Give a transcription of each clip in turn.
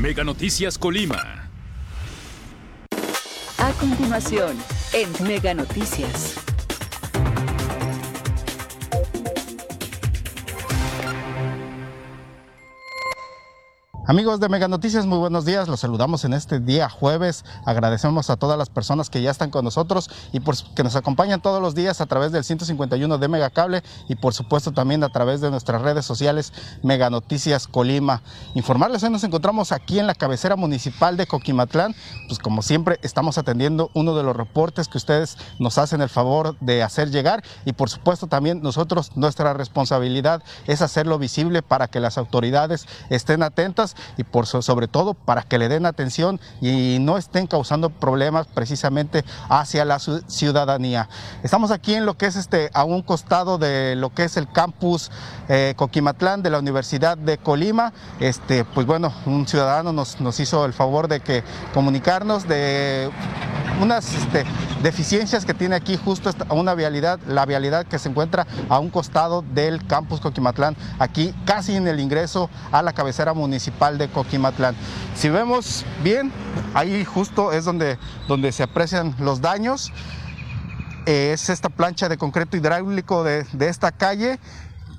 Mega Noticias Colima. A continuación, en Mega Noticias. Amigos de Mega Noticias, muy buenos días. Los saludamos en este día jueves. Agradecemos a todas las personas que ya están con nosotros y que nos acompañan todos los días a través del 151 de Megacable y por supuesto también a través de nuestras redes sociales Mega Noticias Colima. Informarles, hoy nos encontramos aquí en la cabecera municipal de Coquimatlán. Pues como siempre estamos atendiendo uno de los reportes que ustedes nos hacen el favor de hacer llegar y por supuesto también nosotros nuestra responsabilidad es hacerlo visible para que las autoridades estén atentas y por sobre todo para que le den atención y no estén causando problemas precisamente hacia la ciudadanía. Estamos aquí en lo que es este a un costado de lo que es el campus eh, Coquimatlán de la Universidad de Colima. Este, pues bueno, un ciudadano nos, nos hizo el favor de que comunicarnos de unas este, deficiencias que tiene aquí justo a una vialidad, la vialidad que se encuentra a un costado del campus Coquimatlán, aquí casi en el ingreso a la cabecera municipal de Coquimatlán. Si vemos bien, ahí justo es donde, donde se aprecian los daños. Es esta plancha de concreto hidráulico de, de esta calle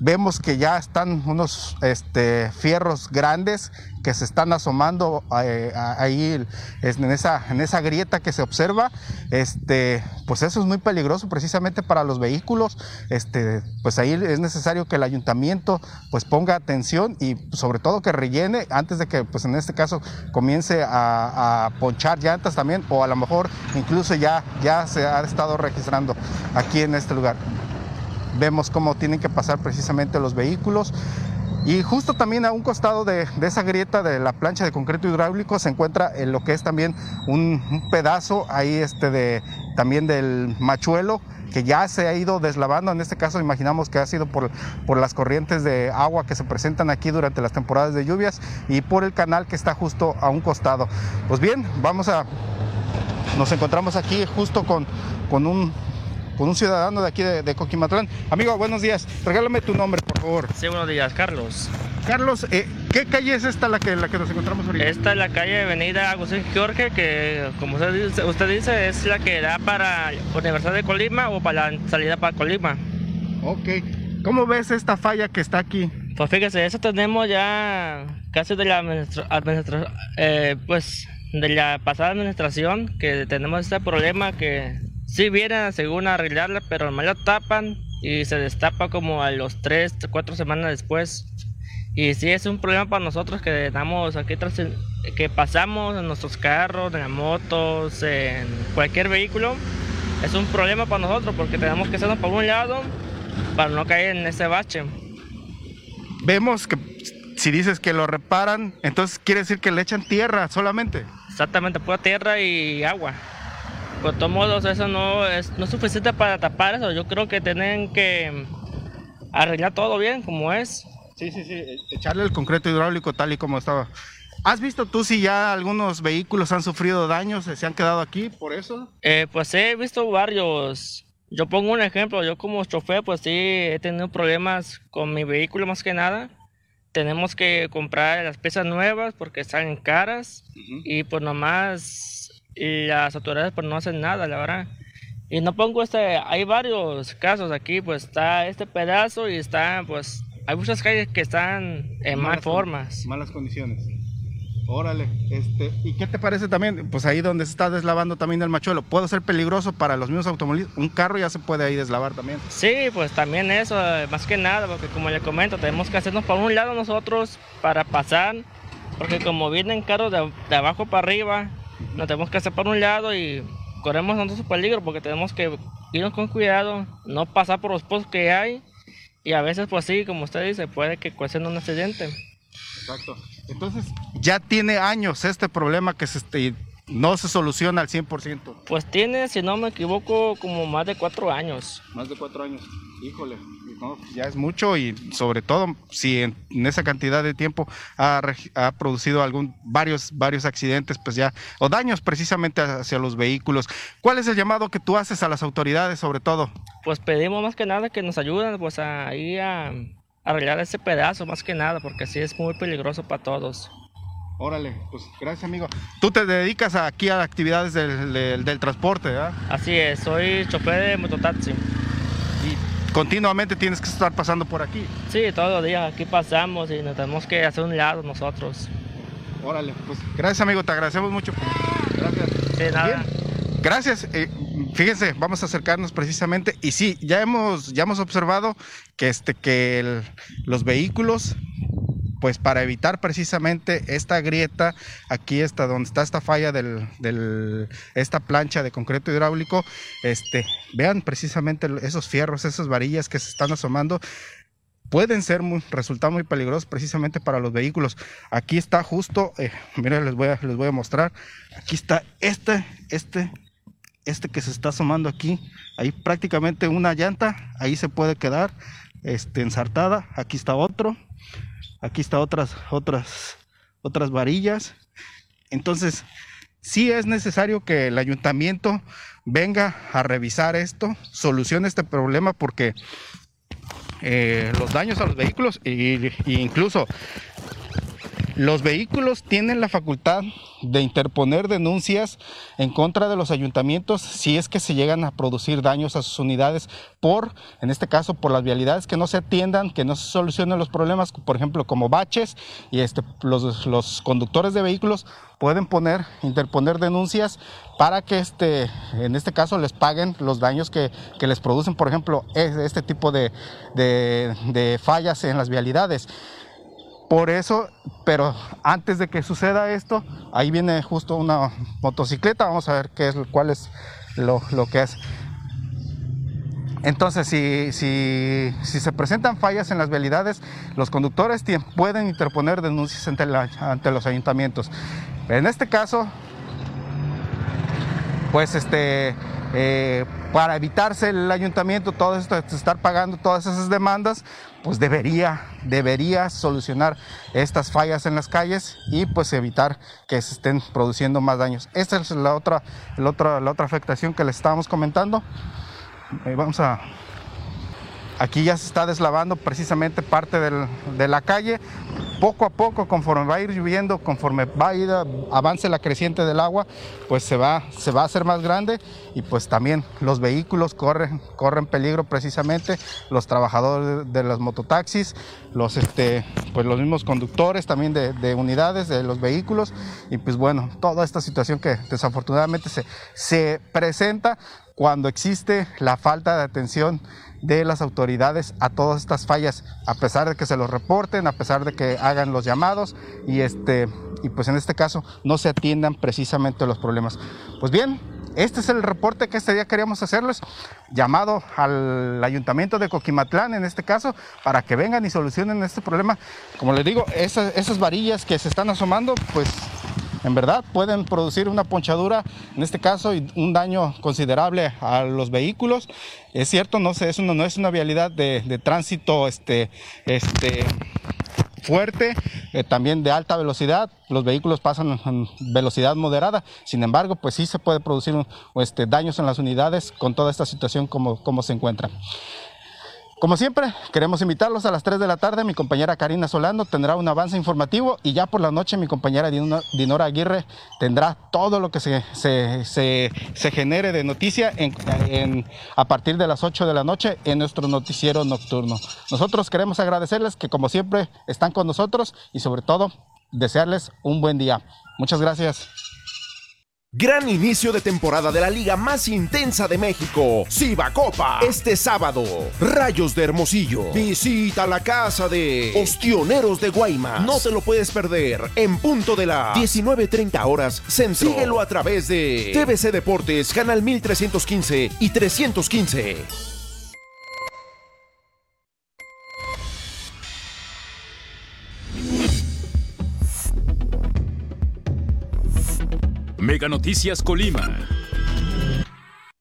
Vemos que ya están unos este, fierros grandes que se están asomando eh, ahí en esa, en esa grieta que se observa. Este, pues eso es muy peligroso precisamente para los vehículos. Este, pues ahí es necesario que el ayuntamiento pues ponga atención y sobre todo que rellene antes de que pues en este caso comience a, a ponchar llantas también o a lo mejor incluso ya, ya se ha estado registrando aquí en este lugar vemos cómo tienen que pasar precisamente los vehículos. Y justo también a un costado de, esa grieta de la plancha de concreto hidráulico se encuentra en lo que es también un, pedazo ahí este de, también del machuelo que ya se ha ido deslavando. En este caso imaginamos que ha sido por, por las corrientes de agua que se presentan aquí durante las temporadas de lluvias y por el canal que está justo a un costado. Pues bien, vamos a... Nos encontramos aquí justo con, con un con un ciudadano de aquí de, Coquimatlán. Amigo, buenos días. Regálame tu nombre, por favor. Sí, buenos días, Carlos. Carlos, eh, ¿qué calle es esta la que, la que nos encontramos ahorita? Esta es la calle Avenida Agustín Jorge, que como usted dice, usted dice es la que da para Universidad de Colima o para la salida para Colima. Ok. ¿Cómo ves esta falla que está aquí? Pues fíjese, eso tenemos ya casi de la administración, eh, pues de la pasada administración, que tenemos este problema que Sí vienen según arreglarla, pero me la tapan y se destapa como a los 3, 4 semanas después. Y sí es un problema para nosotros que damos aquí que pasamos en nuestros carros, en motos, en cualquier vehículo. Es un problema para nosotros porque tenemos que hacernos por un lado para no caer en ese bache. Vemos que si dices que lo reparan, entonces quiere decir que le echan tierra solamente. Exactamente, pura tierra y agua. Por todos modos, eso no es, no suficiente para tapar eso. Yo creo que tienen que arreglar todo bien como es. Sí, sí, sí, echarle el concreto hidráulico tal y como estaba. ¿Has visto tú si ya algunos vehículos han sufrido daños, se han quedado aquí por eso? Eh, pues he visto varios. Yo pongo un ejemplo, yo como chofer pues sí he tenido problemas con mi vehículo más que nada. Tenemos que comprar las piezas nuevas porque salen caras y pues nomás las autoridades pues no hacen nada, la verdad. Y no pongo este, hay varios casos aquí, pues está este pedazo y está, pues, hay muchas calles que están en malas formas. Malas condiciones. Órale, este, ¿y qué te parece también? Pues ahí donde se está deslavando también el machuelo, ¿puede ser peligroso para los mismos automovilistas? Un carro ya se puede ahí deslavar también. Sí, pues también eso, más que nada, porque como le comento, tenemos que hacernos por un lado nosotros para pasar, porque como vienen carros de, de abajo para arriba, nos tenemos que hacer por un lado y corremos nosotros peligro porque tenemos que irnos con cuidado, no pasar por los pozos que hay y a veces pues sí, como usted dice, puede que cueste un accidente. Exacto. Entonces, ya tiene años este problema que se, este, no se soluciona al 100%. Pues tiene, si no me equivoco, como más de cuatro años. Más de cuatro años. Híjole, ya es mucho y sobre todo si en, esa cantidad de tiempo ha, producido algún varios varios accidentes, pues ya o daños precisamente hacia los vehículos. ¿Cuál es el llamado que tú haces a las autoridades sobre todo? Pues pedimos más que nada que nos ayuden pues a ir a arreglar ese pedazo más que nada porque así es muy peligroso para todos. Órale, pues gracias amigo. Tú te dedicas aquí a actividades del, del, transporte, ¿verdad? Así es, soy chofer de mototaxi. Continuamente tienes que estar pasando por aquí. Sí, todos los días aquí pasamos y nos tenemos que hacer un lado nosotros. Órale, pues gracias amigo, te agradecemos mucho. Gracias. Sí, nada. Gracias. Eh, fíjense, vamos a acercarnos precisamente y sí, ya hemos, ya hemos observado que, este, que los vehículos pues para evitar precisamente esta grieta, aquí está donde está esta falla de esta plancha de concreto hidráulico, este, vean precisamente esos fierros, esas varillas que se están asomando, pueden ser muy, resultar muy peligrosos precisamente para los vehículos. Aquí está justo, eh, miren, les voy, a, les voy a mostrar, aquí está este, este, este que se está asomando aquí, ahí prácticamente una llanta, ahí se puede quedar este, ensartada, aquí está otro, Aquí está otras, otras, otras varillas. Entonces, sí es necesario que el ayuntamiento venga a revisar esto, solucione este problema porque eh, los daños a los vehículos e incluso los vehículos tienen la facultad de interponer denuncias en contra de los ayuntamientos si es que se llegan a producir daños a sus unidades por, en este caso, por las vialidades que no se atiendan, que no se solucionen los problemas, por ejemplo, como baches, y este, los, conductores de vehículos pueden poner, interponer denuncias para que este, en este caso les paguen los daños que, les producen, por ejemplo, este tipo de, de fallas en las vialidades. Por eso, pero antes de que suceda esto, ahí viene justo una motocicleta. Vamos a ver qué es, cuál es lo, que es. Entonces, si, si, se presentan fallas en las vialidades, los conductores pueden interponer denuncias ante, ante los ayuntamientos. En este caso, pues este, eh, para evitarse el ayuntamiento todo esto, estar pagando todas esas demandas, pues debería, debería solucionar estas fallas en las calles y pues evitar que se estén produciendo más daños. Esta es la otra, la otra, la otra afectación que les estábamos comentando. Eh, vamos a Aquí ya se está deslavando precisamente parte de la calle. Poco a poco, conforme va a ir lloviendo, conforme va a ir, avance la creciente del agua, pues se va, se va a hacer más grande y pues también los vehículos corren, corren peligro precisamente, los trabajadores de, los mototaxis, los, este, pues los mismos conductores también de, unidades de los vehículos y pues bueno, toda esta situación que desafortunadamente se, se presenta cuando existe la falta de atención de las autoridades a todas estas fallas, a pesar de que se los reporten, a pesar de que hagan los llamados y este y pues en este caso no se atiendan precisamente los problemas. Pues bien, este es el reporte que este día queríamos hacerles, llamado al ayuntamiento de Coquimatlán en este caso, para que vengan y solucionen este problema. Como les digo, esas, esas varillas que se están asomando, pues en verdad pueden producir una ponchadura, en este caso, y un daño considerable a los vehículos. Es cierto, no, es no es una vialidad de, tránsito este, este, fuerte, eh, también de alta velocidad. Los vehículos pasan en velocidad moderada. Sin embargo, pues sí se puede producir este, daños en las unidades con toda esta situación como, como se encuentra. Como siempre, queremos invitarlos a las 3 de la tarde. Mi compañera Karina Solano tendrá un avance informativo y ya por la noche mi compañera Dinora Aguirre tendrá todo lo que se, genere de noticia a partir de las 8 de la noche en nuestro noticiero nocturno. Nosotros queremos agradecerles que como siempre están con nosotros y sobre todo desearles un buen día. Muchas gracias. Gran inicio de temporada de la liga más intensa de México, Copa. Este sábado, Rayos de Hermosillo. Visita la casa de Ostioneros de Guaymas. No te lo puedes perder en punto de las 19.30 horas centro. Síguelo a través de TVC Deportes, Canal 1315 y 315. Noticias Colima.